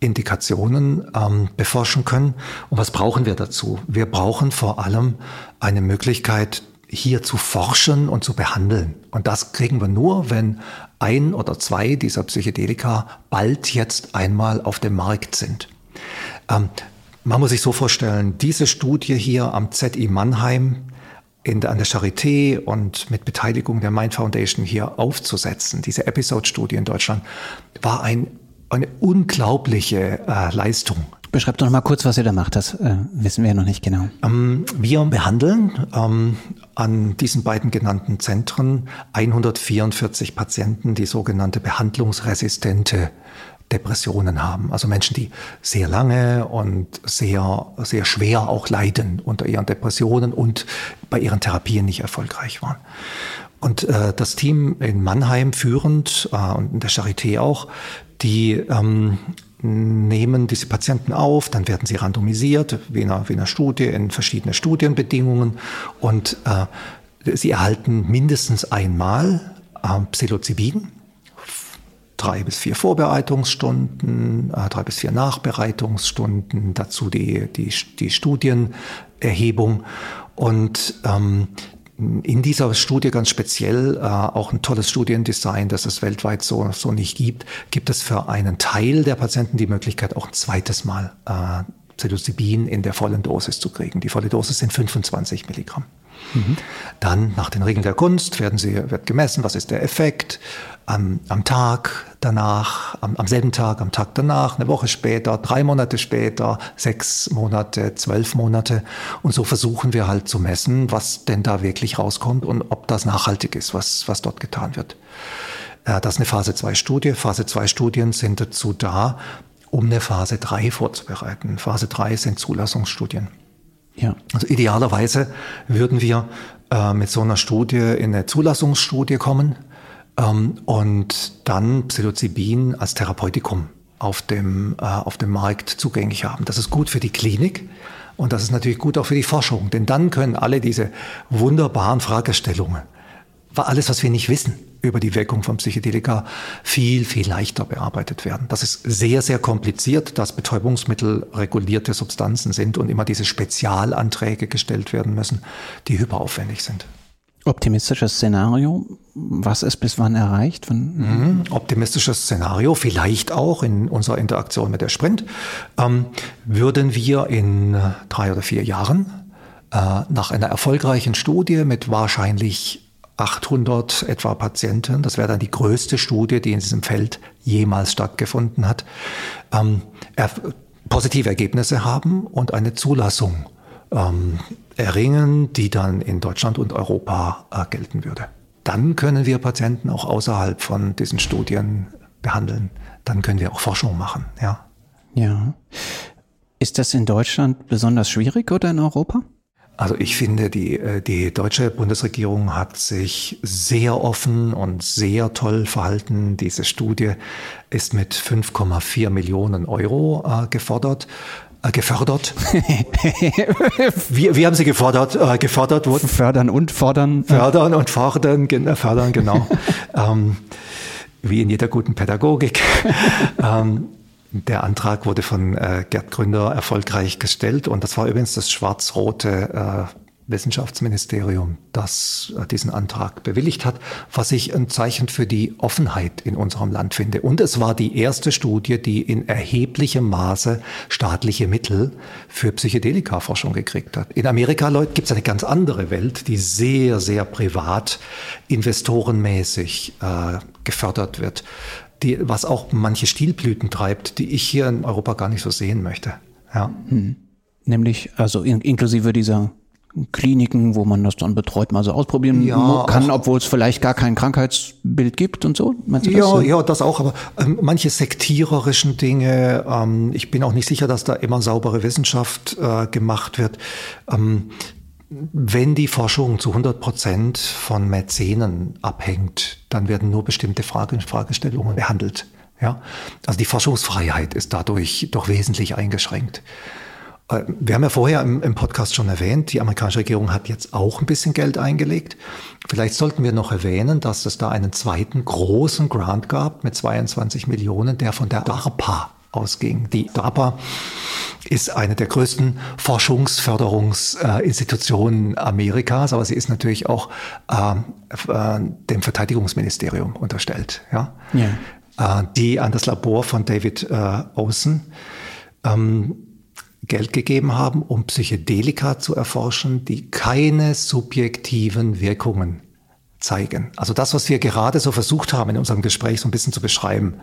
Indikationen ähm, beforschen können. Und was brauchen wir dazu? Wir brauchen vor allem eine Möglichkeit, hier zu forschen und zu behandeln. Und das kriegen wir nur, wenn ein oder zwei dieser Psychedelika bald jetzt einmal auf dem Markt sind. Ähm, man muss sich so vorstellen, diese Studie hier am ZI Mannheim in der, an der Charité und mit Beteiligung der Mind Foundation hier aufzusetzen, diese Episode-Studie in Deutschland, war ein, eine unglaubliche äh, Leistung. Beschreib doch noch mal kurz, was ihr da macht. Das äh, wissen wir ja noch nicht genau. Ähm, wir behandeln ähm, an diesen beiden genannten Zentren 144 Patienten, die sogenannte behandlungsresistente Depressionen haben. Also Menschen, die sehr lange und sehr, sehr schwer auch leiden unter ihren Depressionen und bei ihren Therapien nicht erfolgreich waren. Und äh, das Team in Mannheim führend äh, und in der Charité auch, die ähm, nehmen diese Patienten auf, dann werden sie randomisiert, wie in einer, wie in einer Studie, in verschiedene Studienbedingungen. Und äh, sie erhalten mindestens einmal äh, Psilocybin, drei bis vier Vorbereitungsstunden, äh, drei bis vier Nachbereitungsstunden, dazu die, die, die Studienerhebung. Und ähm, in dieser Studie ganz speziell äh, auch ein tolles Studiendesign, das es weltweit so, so nicht gibt, gibt es für einen Teil der Patienten die Möglichkeit, auch ein zweites Mal äh, Psilocybin in der vollen Dosis zu kriegen. Die volle Dosis sind 25 Milligramm. Dann nach den Regeln der Kunst werden sie, wird gemessen, was ist der Effekt am, am Tag danach, am, am selben Tag, am Tag danach, eine Woche später, drei Monate später, sechs Monate, zwölf Monate. Und so versuchen wir halt zu messen, was denn da wirklich rauskommt und ob das nachhaltig ist, was, was dort getan wird. Äh, das ist eine Phase 2 Studie. Phase 2 Studien sind dazu da, um eine Phase 3 vorzubereiten. Phase 3 sind Zulassungsstudien. Ja. Also idealerweise würden wir äh, mit so einer Studie in eine Zulassungsstudie kommen ähm, und dann Psilocybin als Therapeutikum auf dem, äh, auf dem Markt zugänglich haben. Das ist gut für die Klinik und das ist natürlich gut auch für die Forschung, denn dann können alle diese wunderbaren Fragestellungen, alles, was wir nicht wissen über die Wirkung von Psychedelika, viel, viel leichter bearbeitet werden. Das ist sehr, sehr kompliziert, dass Betäubungsmittel regulierte Substanzen sind und immer diese Spezialanträge gestellt werden müssen, die hyperaufwendig sind. Optimistisches Szenario, was ist bis wann erreicht? Mhm. Optimistisches Szenario, vielleicht auch in unserer Interaktion mit der Sprint, ähm, würden wir in drei oder vier Jahren äh, nach einer erfolgreichen Studie mit wahrscheinlich 800 etwa Patienten, das wäre dann die größte Studie, die in diesem Feld jemals stattgefunden hat, ähm, er, positive Ergebnisse haben und eine Zulassung ähm, erringen, die dann in Deutschland und Europa äh, gelten würde. Dann können wir Patienten auch außerhalb von diesen Studien behandeln. Dann können wir auch Forschung machen, ja. Ja. Ist das in Deutschland besonders schwierig oder in Europa? Also ich finde, die, äh, die deutsche Bundesregierung hat sich sehr offen und sehr toll verhalten. Diese Studie ist mit 5,4 Millionen Euro äh, gefordert äh, gefördert. wir, wir haben sie gefordert, äh, gefordert wurden. Fördern und fordern. Fördern und fordern, gen fördern, genau. ähm, wie in jeder guten Pädagogik. ähm, der Antrag wurde von äh, Gerd Gründer erfolgreich gestellt und das war übrigens das schwarz-rote äh, Wissenschaftsministerium, das äh, diesen Antrag bewilligt hat, was ich ein Zeichen für die Offenheit in unserem Land finde. Und es war die erste Studie, die in erheblichem Maße staatliche Mittel für Psychedelika-Forschung gekriegt hat. In Amerika gibt es eine ganz andere Welt, die sehr, sehr privat, investorenmäßig äh, gefördert wird, die, was auch manche Stilblüten treibt, die ich hier in Europa gar nicht so sehen möchte. Ja. Hm. Nämlich, also in, inklusive dieser Kliniken, wo man das dann betreut mal so ausprobieren ja, kann, obwohl es vielleicht gar kein Krankheitsbild gibt und so? Meinst du ja, das so? ja, das auch, aber ähm, manche sektiererischen Dinge, ähm, ich bin auch nicht sicher, dass da immer saubere Wissenschaft äh, gemacht wird. Ähm, wenn die Forschung zu 100 Prozent von Mäzenen abhängt, dann werden nur bestimmte Frage, Fragestellungen behandelt. Ja? Also die Forschungsfreiheit ist dadurch doch wesentlich eingeschränkt. Äh, wir haben ja vorher im, im, Podcast schon erwähnt, die amerikanische Regierung hat jetzt auch ein bisschen Geld eingelegt. Vielleicht sollten wir noch erwähnen, dass es da einen zweiten großen Grant gab mit 22 Millionen, der von der DARPA ausging. Die DARPA ist eine der größten Forschungsförderungsinstitutionen Amerikas, aber sie ist natürlich auch äh, äh, dem Verteidigungsministerium unterstellt, ja? ja. Äh, die an das Labor von David äh, Olsen ähm, Geld gegeben haben, um Psychedelika zu erforschen, die keine subjektiven Wirkungen zeigen. Also das, was wir gerade so versucht haben in unserem Gespräch so ein bisschen zu beschreiben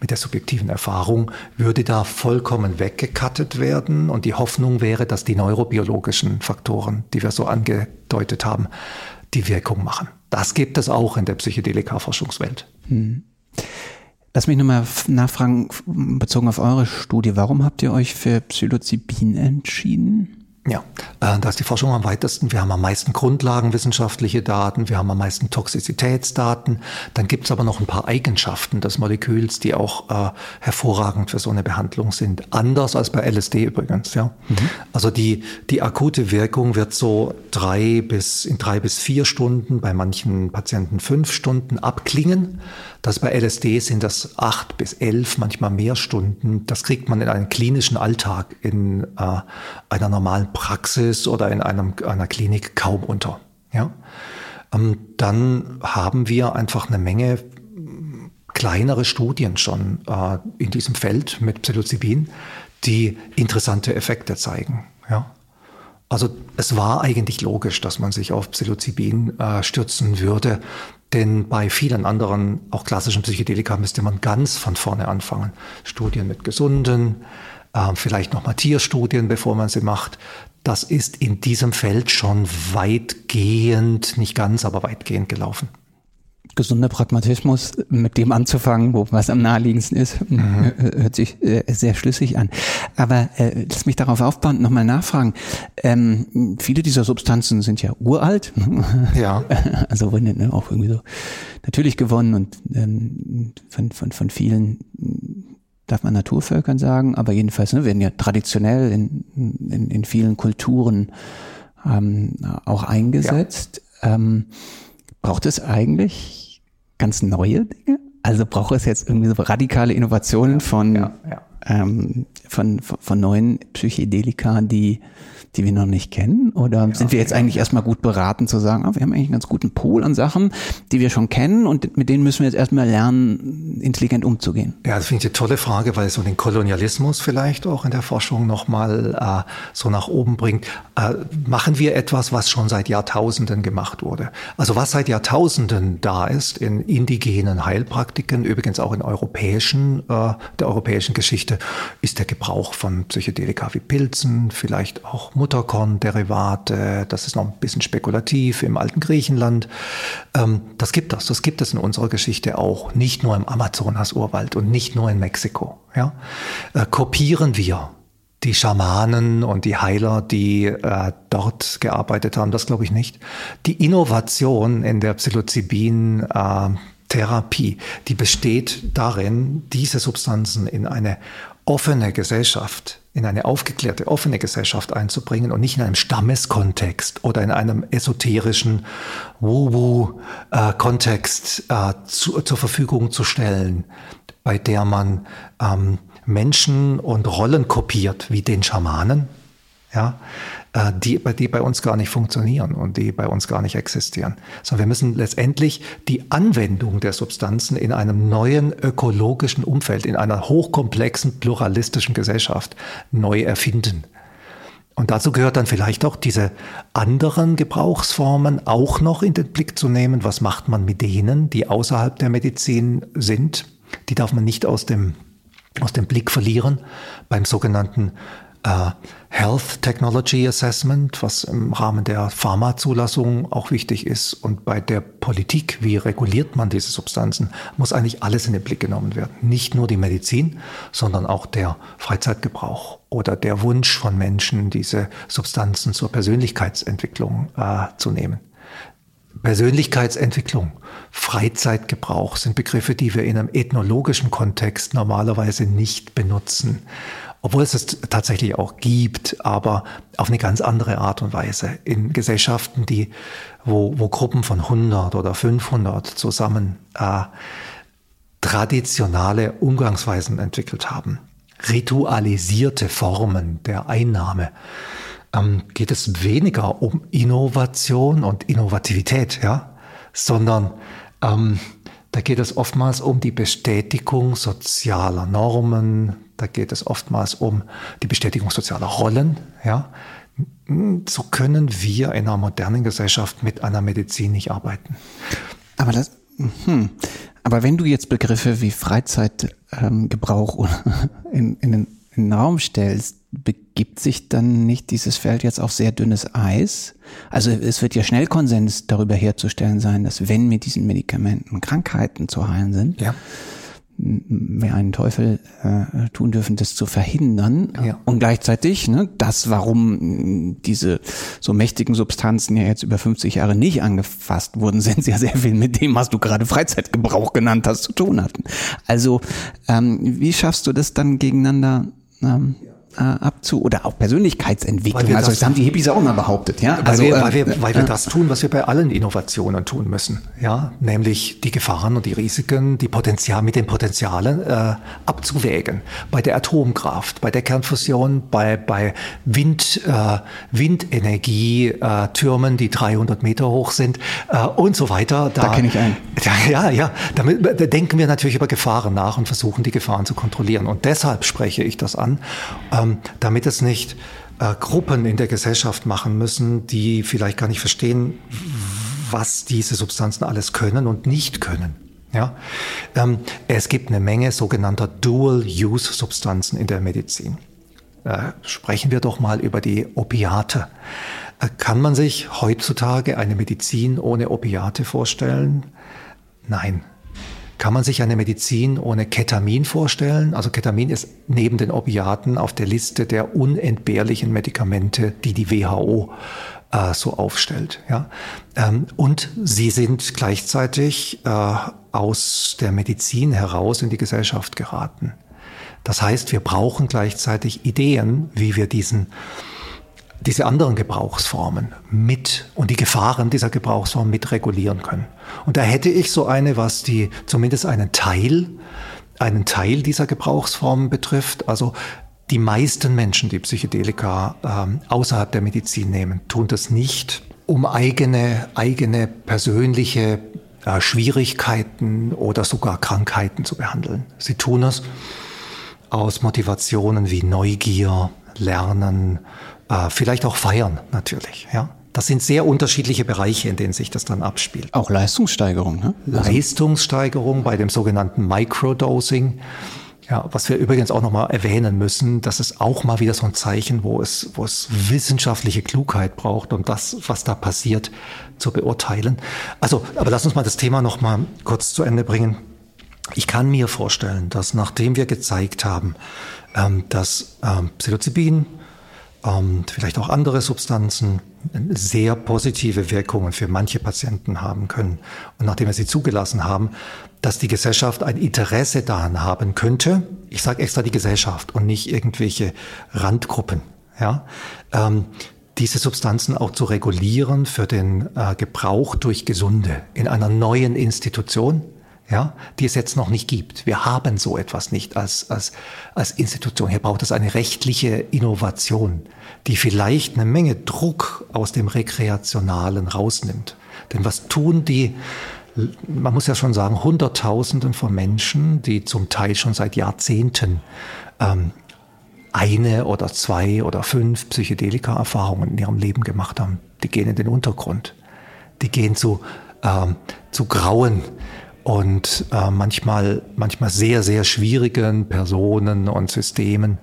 mit der subjektiven Erfahrung, würde da vollkommen weggekattet werden und die Hoffnung wäre, dass die neurobiologischen Faktoren, die wir so angedeutet haben, die Wirkung machen. Das gibt es auch in der Psychedelika-Forschungswelt. Hm. Lass mich nochmal nachfragen, bezogen auf eure Studie, warum habt ihr euch für Psilocybin entschieden? Ja, äh, da ist die Forschung am weitesten. Wir haben am meisten grundlagenwissenschaftliche Daten, wir haben am meisten Toxizitätsdaten. Dann gibt es aber noch ein paar Eigenschaften des Moleküls, die auch äh, hervorragend für so eine Behandlung sind. Anders als bei LSD übrigens. Ja, mhm. also die die akute Wirkung wird so drei bis in drei bis vier Stunden, bei manchen Patienten fünf Stunden abklingen. Das bei LSD sind das acht bis elf, manchmal mehr Stunden. Das kriegt man in einem klinischen Alltag in äh, einer normalen Praxis oder in einem, einer Klinik kaum unter. Ja? Ähm, dann haben wir einfach eine Menge kleinere Studien schon äh, in diesem Feld mit Psilocybin, die interessante Effekte zeigen. Ja? Also es war eigentlich logisch, dass man sich auf Psilocybin äh, stürzen würde, denn bei vielen anderen, auch klassischen Psychedelika, müsste man ganz von vorne anfangen. Studien mit Gesunden, äh, vielleicht nochmal Tierstudien, bevor man sie macht. Das ist in diesem Feld schon weitgehend, nicht ganz, aber weitgehend gelaufen gesunder Pragmatismus, mit dem anzufangen, wo was am naheliegendsten ist, mhm. hört sich äh, sehr schlüssig an. Aber äh, lass mich darauf aufbauen, nochmal nachfragen. Ähm, viele dieser Substanzen sind ja uralt. Ja. Also wurden ne, auch irgendwie so natürlich gewonnen und ähm, von, von, von vielen darf man Naturvölkern sagen, aber jedenfalls ne, werden ja traditionell in, in, in vielen Kulturen ähm, auch eingesetzt. Ja. Ähm, braucht es eigentlich ganz neue Dinge? Also braucht es jetzt irgendwie so radikale Innovationen von, ja, ja, ähm, von, von, von neuen Psychedelika, die die wir noch nicht kennen? Oder ja, sind wir jetzt eigentlich erstmal gut beraten zu sagen, ah, wir haben eigentlich einen ganz guten Pool an Sachen, die wir schon kennen und mit denen müssen wir jetzt erstmal lernen, intelligent umzugehen? Ja, das finde ich eine tolle Frage, weil es so den Kolonialismus vielleicht auch in der Forschung nochmal äh, so nach oben bringt. Äh, machen wir etwas, was schon seit Jahrtausenden gemacht wurde? Also was seit Jahrtausenden da ist in indigenen Heilpraktiken, übrigens auch in europäischen, äh, der europäischen Geschichte, ist der Gebrauch von Psychedelika wie Pilzen, vielleicht auch Mutterkornderivate, das ist noch ein bisschen spekulativ im alten Griechenland. Ähm, das gibt es, das gibt es in unserer Geschichte auch, nicht nur im Amazonas-Urwald und nicht nur in Mexiko. Ja? Äh, kopieren wir die Schamanen und die Heiler, die äh, dort gearbeitet haben, das glaube ich nicht. Die Innovation in der Psilocybin äh, Therapie, die besteht darin, diese Substanzen in eine offene Gesellschaft, in eine aufgeklärte, offene Gesellschaft einzubringen und nicht in einem Stammeskontext oder in einem esoterischen Wu-Wu-Kontext äh, äh, zu, zur Verfügung zu stellen, bei der man ähm, Menschen und Rollen kopiert, wie den Schamanen, ja, die, die bei uns gar nicht funktionieren und die bei uns gar nicht existieren. Sondern wir müssen letztendlich die Anwendung der Substanzen in einem neuen ökologischen Umfeld, in einer hochkomplexen, pluralistischen Gesellschaft neu erfinden. Und dazu gehört dann vielleicht auch diese anderen Gebrauchsformen auch noch in den Blick zu nehmen. Was macht man mit denen, die außerhalb der Medizin sind? Die darf man nicht aus dem, aus dem Blick verlieren beim sogenannten äh, Health Technology Assessment, was im Rahmen der Pharmazulassung auch wichtig ist. Und bei der Politik, wie reguliert man diese Substanzen, muss eigentlich alles in den Blick genommen werden. Nicht nur die Medizin, sondern auch der Freizeitgebrauch oder der Wunsch von Menschen, diese Substanzen zur Persönlichkeitsentwicklung äh, zu nehmen. Persönlichkeitsentwicklung, Freizeitgebrauch sind Begriffe, die wir in einem ethnologischen Kontext normalerweise nicht benutzen obwohl es es tatsächlich auch gibt, aber auf eine ganz andere Art und Weise. In Gesellschaften, die, wo, wo Gruppen von 100 oder 500 zusammen äh, traditionale Umgangsweisen entwickelt haben, ritualisierte Formen der Einnahme, ähm, geht es weniger um Innovation und Innovativität, ja, sondern ähm, da geht es oftmals um die Bestätigung sozialer Normen, da geht es oftmals um die Bestätigung sozialer Rollen. Ja. So können wir in einer modernen Gesellschaft mit einer Medizin nicht arbeiten. Aber das, hm. Aber wenn du jetzt Begriffe wie Freizeitgebrauch ähm, in, in, den, in den Raum stellst, begibt sich dann nicht dieses Feld jetzt auf sehr dünnes Eis? Also es wird ja schnell Konsens darüber herzustellen sein, dass wenn mit diesen Medikamenten Krankheiten zu heilen sind, ja wir einen Teufel äh, tun dürfen, das zu verhindern. Ja. Und gleichzeitig, ne, das, warum diese so mächtigen Substanzen ja jetzt über 50 Jahre nicht angefasst wurden, sind ja sehr viel mit dem, was du gerade Freizeitgebrauch genannt hast, zu tun hatten. Also ähm, wie schaffst du das dann gegeneinander? Ähm, äh, abzu oder auch Persönlichkeitsentwicklung. Also das haben die Hippies auch mal behauptet, ja. Weil, also, wir, weil, wir, weil wir äh, das tun, was wir bei allen Innovationen tun müssen, ja, nämlich die Gefahren und die Risiken, die Potenzial mit den Potenzialen äh, abzuwägen. Bei der Atomkraft, bei der Kernfusion, bei bei Wind äh, Windenergie, äh, Türmen, die 300 Meter hoch sind äh, und so weiter. Da, da kenne ich einen. Ja, ja. Damit da denken wir natürlich über Gefahren nach und versuchen die Gefahren zu kontrollieren. Und deshalb spreche ich das an. Äh, ähm, damit es nicht äh, Gruppen in der Gesellschaft machen müssen, die vielleicht gar nicht verstehen, was diese Substanzen alles können und nicht können. Ja? Ähm, es gibt eine Menge sogenannter Dual-Use-Substanzen in der Medizin. Äh, sprechen wir doch mal über die Opiate. Äh, kann man sich heutzutage eine Medizin ohne Opiate vorstellen? Nein, kann man sich eine Medizin ohne Ketamin vorstellen? Also Ketamin ist neben den Opiaten auf der Liste der unentbehrlichen Medikamente, die die WHO äh, so aufstellt. Ja? Ähm, und sie sind gleichzeitig äh, aus der Medizin heraus in die Gesellschaft geraten. Das heißt, wir brauchen gleichzeitig Ideen, wie wir diesen diese anderen Gebrauchsformen mit und die Gefahren dieser Gebrauchsformen mit regulieren können. Und da hätte ich so eine, was die zumindest einen Teil, einen Teil dieser Gebrauchsformen betrifft. Also die meisten Menschen, die Psychedelika ähm, außerhalb der Medizin nehmen, tun das nicht, um eigene, eigene persönliche äh, Schwierigkeiten oder sogar Krankheiten zu behandeln. Sie tun es aus Motivationen wie Neugier, Lernen, vielleicht auch Feiern natürlich. Ja? Das sind sehr unterschiedliche Bereiche, in denen sich das dann abspielt. Auch Leistungssteigerung, ne? Also Leistungssteigerung bei dem sogenannten Microdosing. Ja, was wir übrigens auch nochmal erwähnen müssen, das ist auch mal wieder so ein Zeichen, wo es, wo es wissenschaftliche Klugheit braucht, um das, was da passiert, zu beurteilen. Also, aber lass uns mal das Thema nochmal kurz zu Ende bringen. Ich kann mir vorstellen, dass nachdem wir gezeigt haben, ähm, dass ähm, Psilocybin, und vielleicht auch andere Substanzen sehr positive Wirkungen für manche Patienten haben können. Und nachdem wir sie zugelassen haben, dass die Gesellschaft ein Interesse daran haben könnte, ich sage extra die Gesellschaft und nicht irgendwelche Randgruppen, ja, ähm, diese Substanzen auch zu regulieren für den äh, Gebrauch durch Gesunde in einer neuen Institution, ja, die es jetzt noch nicht gibt. Wir haben so etwas nicht als, als, als Institution. Hier braucht es eine rechtliche Innovation, die vielleicht eine Menge Druck aus dem Rekreationalen rausnimmt. Denn was tun die, man muss ja schon sagen, Hunderttausenden von Menschen, die zum Teil schon seit Jahrzehnten ähm, eine oder zwei oder fünf Psychedelika-Erfahrungen in ihrem Leben gemacht haben, die gehen in den Untergrund. Die gehen zu, ähm, zu Grauen und äh, manchmal, manchmal sehr, sehr schwierigen Personen und Systemen,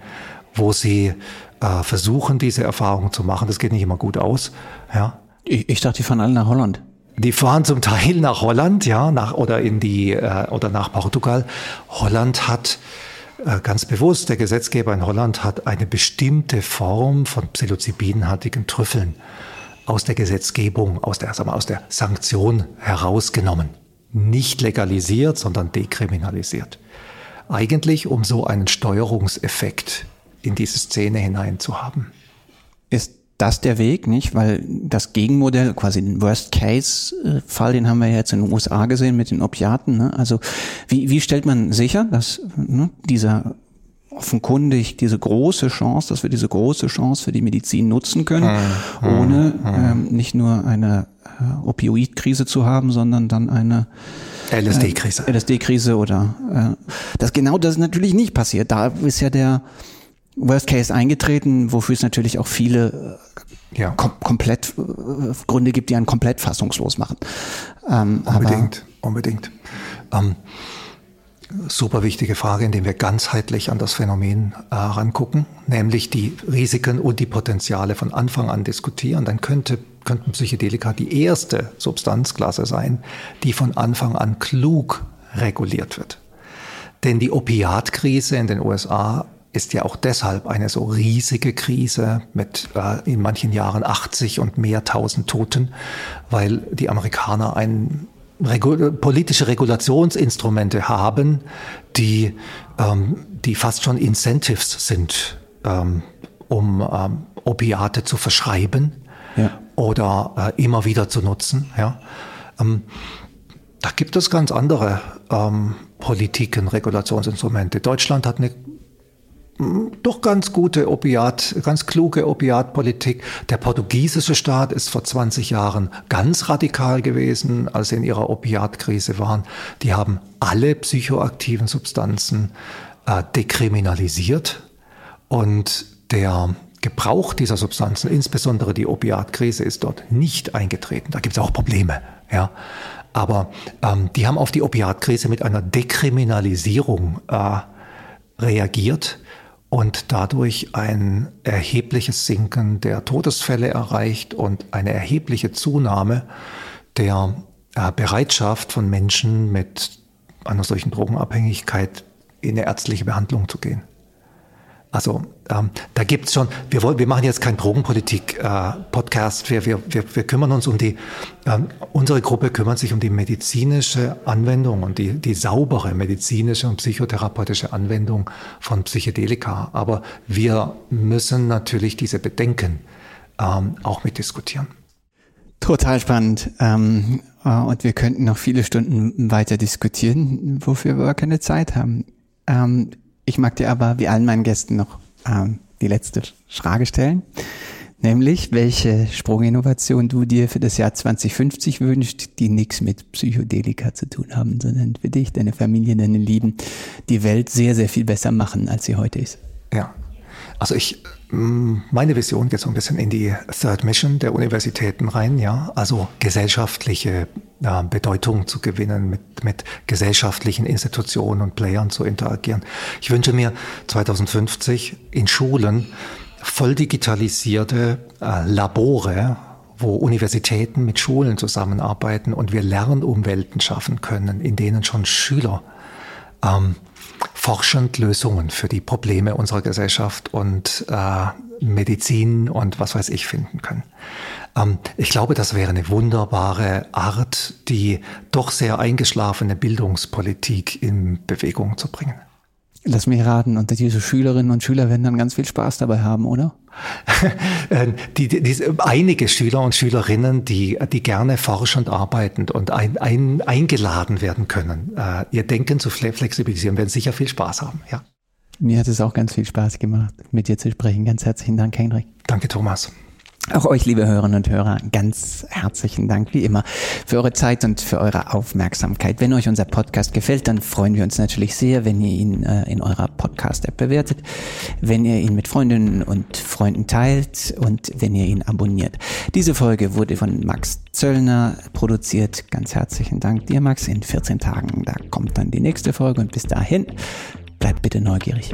wo sie äh, versuchen, diese Erfahrung zu machen. Das geht nicht immer gut aus. Ja. Ich, ich dachte, die fahren alle nach Holland. Die fahren zum Teil nach Holland, ja, nach oder in die äh, oder nach Portugal. Holland hat äh, ganz bewusst, der Gesetzgeber in Holland hat eine bestimmte Form von psilocybinhaltigen Trüffeln aus der Gesetzgebung, aus der, sagen wir, aus der Sanktion herausgenommen nicht legalisiert, sondern dekriminalisiert. Eigentlich, um so einen Steuerungseffekt in diese Szene hinein zu haben. Ist das der Weg, nicht? Weil das Gegenmodell, quasi den Worst-Case-Fall, den haben wir jetzt in den USA gesehen mit den Opiaten. Ne? Also wie, wie stellt man sicher, dass ne, dieser offenkundig diese große Chance, dass wir diese große Chance für die Medizin nutzen können, mhm. ohne mhm. ähm, nicht nur eine äh, Opioidkrise zu haben, sondern dann eine LSD-Krise. Äh, LSD-Krise oder äh, das genau das ist natürlich nicht passiert. Da ist ja der Worst Case eingetreten, wofür es natürlich auch viele äh, ja. kom komplett äh, Gründe gibt, die einen komplett fassungslos machen. Ähm, unbedingt, unbedingt. Ähm, super wichtige Frage, indem wir ganzheitlich an das Phänomen äh, rangucken, nämlich die Risiken und die Potenziale von Anfang an diskutieren. Dann könnte, könnten Psychedelika die erste Substanzklasse sein, die von Anfang an klug reguliert wird. Denn die Opiatkrise in den USA ist ja auch deshalb eine so riesige Krise mit äh, in manchen Jahren 80 und mehr tausend Toten, weil die Amerikaner ein Politische Regulationsinstrumente haben, die, ähm, die fast schon Incentives sind, ähm, um ähm, Opiate zu verschreiben ja. oder äh, immer wieder zu nutzen. Ja. Ähm, da gibt es ganz andere ähm, Politiken, Regulationsinstrumente. Deutschland hat eine doch ganz gute Opiat, ganz kluge Opiatpolitik. Der portugiesische Staat ist vor 20 Jahren ganz radikal gewesen, als sie in ihrer Opiatkrise waren. Die haben alle psychoaktiven Substanzen äh, dekriminalisiert und der Gebrauch dieser Substanzen, insbesondere die Opiatkrise, ist dort nicht eingetreten. Da gibt es auch Probleme, ja. Aber ähm, die haben auf die Opiatkrise mit einer Dekriminalisierung äh, reagiert und dadurch ein erhebliches Sinken der Todesfälle erreicht und eine erhebliche Zunahme der äh, Bereitschaft von Menschen mit einer solchen Drogenabhängigkeit in eine ärztliche Behandlung zu gehen. Also ähm, da gibt's schon, wir, wollen, wir machen jetzt keinen Drogenpolitik-Podcast, äh, wir, wir, wir, wir kümmern uns um die, äh, unsere Gruppe kümmert sich um die medizinische Anwendung und die, die saubere medizinische und psychotherapeutische Anwendung von Psychedelika. Aber wir müssen natürlich diese Bedenken ähm, auch mitdiskutieren. Total spannend. Ähm, äh, und wir könnten noch viele Stunden weiter diskutieren, wofür wir aber keine Zeit haben. Ähm, ich mag dir aber, wie allen meinen Gästen, noch ähm, die letzte Frage stellen. Nämlich, welche Sprunginnovation du dir für das Jahr 2050 wünschst, die nichts mit Psychedelika zu tun haben, sondern für dich, deine Familie, deine Lieben, die Welt sehr, sehr viel besser machen, als sie heute ist. Ja. Also ich, meine Vision geht so ein bisschen in die Third Mission der Universitäten rein, ja. Also gesellschaftliche äh, Bedeutung zu gewinnen, mit, mit gesellschaftlichen Institutionen und Playern zu interagieren. Ich wünsche mir 2050 in Schulen voll digitalisierte äh, Labore, wo Universitäten mit Schulen zusammenarbeiten und wir Lernumwelten schaffen können, in denen schon Schüler ähm, forschend Lösungen für die Probleme unserer Gesellschaft und äh, Medizin und was weiß ich finden können. Ähm, ich glaube, das wäre eine wunderbare Art, die doch sehr eingeschlafene Bildungspolitik in Bewegung zu bringen. Lass mich raten, und diese Schülerinnen und Schüler werden dann ganz viel Spaß dabei haben, oder? Äh, die, die, die, einige Schüler und Schülerinnen, die, die gerne forschend arbeiten und ein, ein, eingeladen werden können, äh, ihr Denken zu flexibilisieren, werden sicher viel Spaß haben. Ja. Mir hat es auch ganz viel Spaß gemacht, mit dir zu sprechen. Ganz herzlichen Dank, Henrik. Danke, Thomas. Auch euch, liebe Hörerinnen und Hörer, ganz herzlichen Dank wie immer für eure Zeit und für eure Aufmerksamkeit. Wenn euch unser Podcast gefällt, dann freuen wir uns natürlich sehr, wenn ihr ihn äh, in eurer Podcast-App bewertet, wenn ihr ihn mit Freundinnen und Freunden teilt und wenn ihr ihn abonniert. Diese Folge wurde von Max Zöllner produziert. Ganz herzlichen Dank dir, Max. In 14 Tagen, da kommt dann die nächste Folge und bis dahin, bleibt bitte neugierig.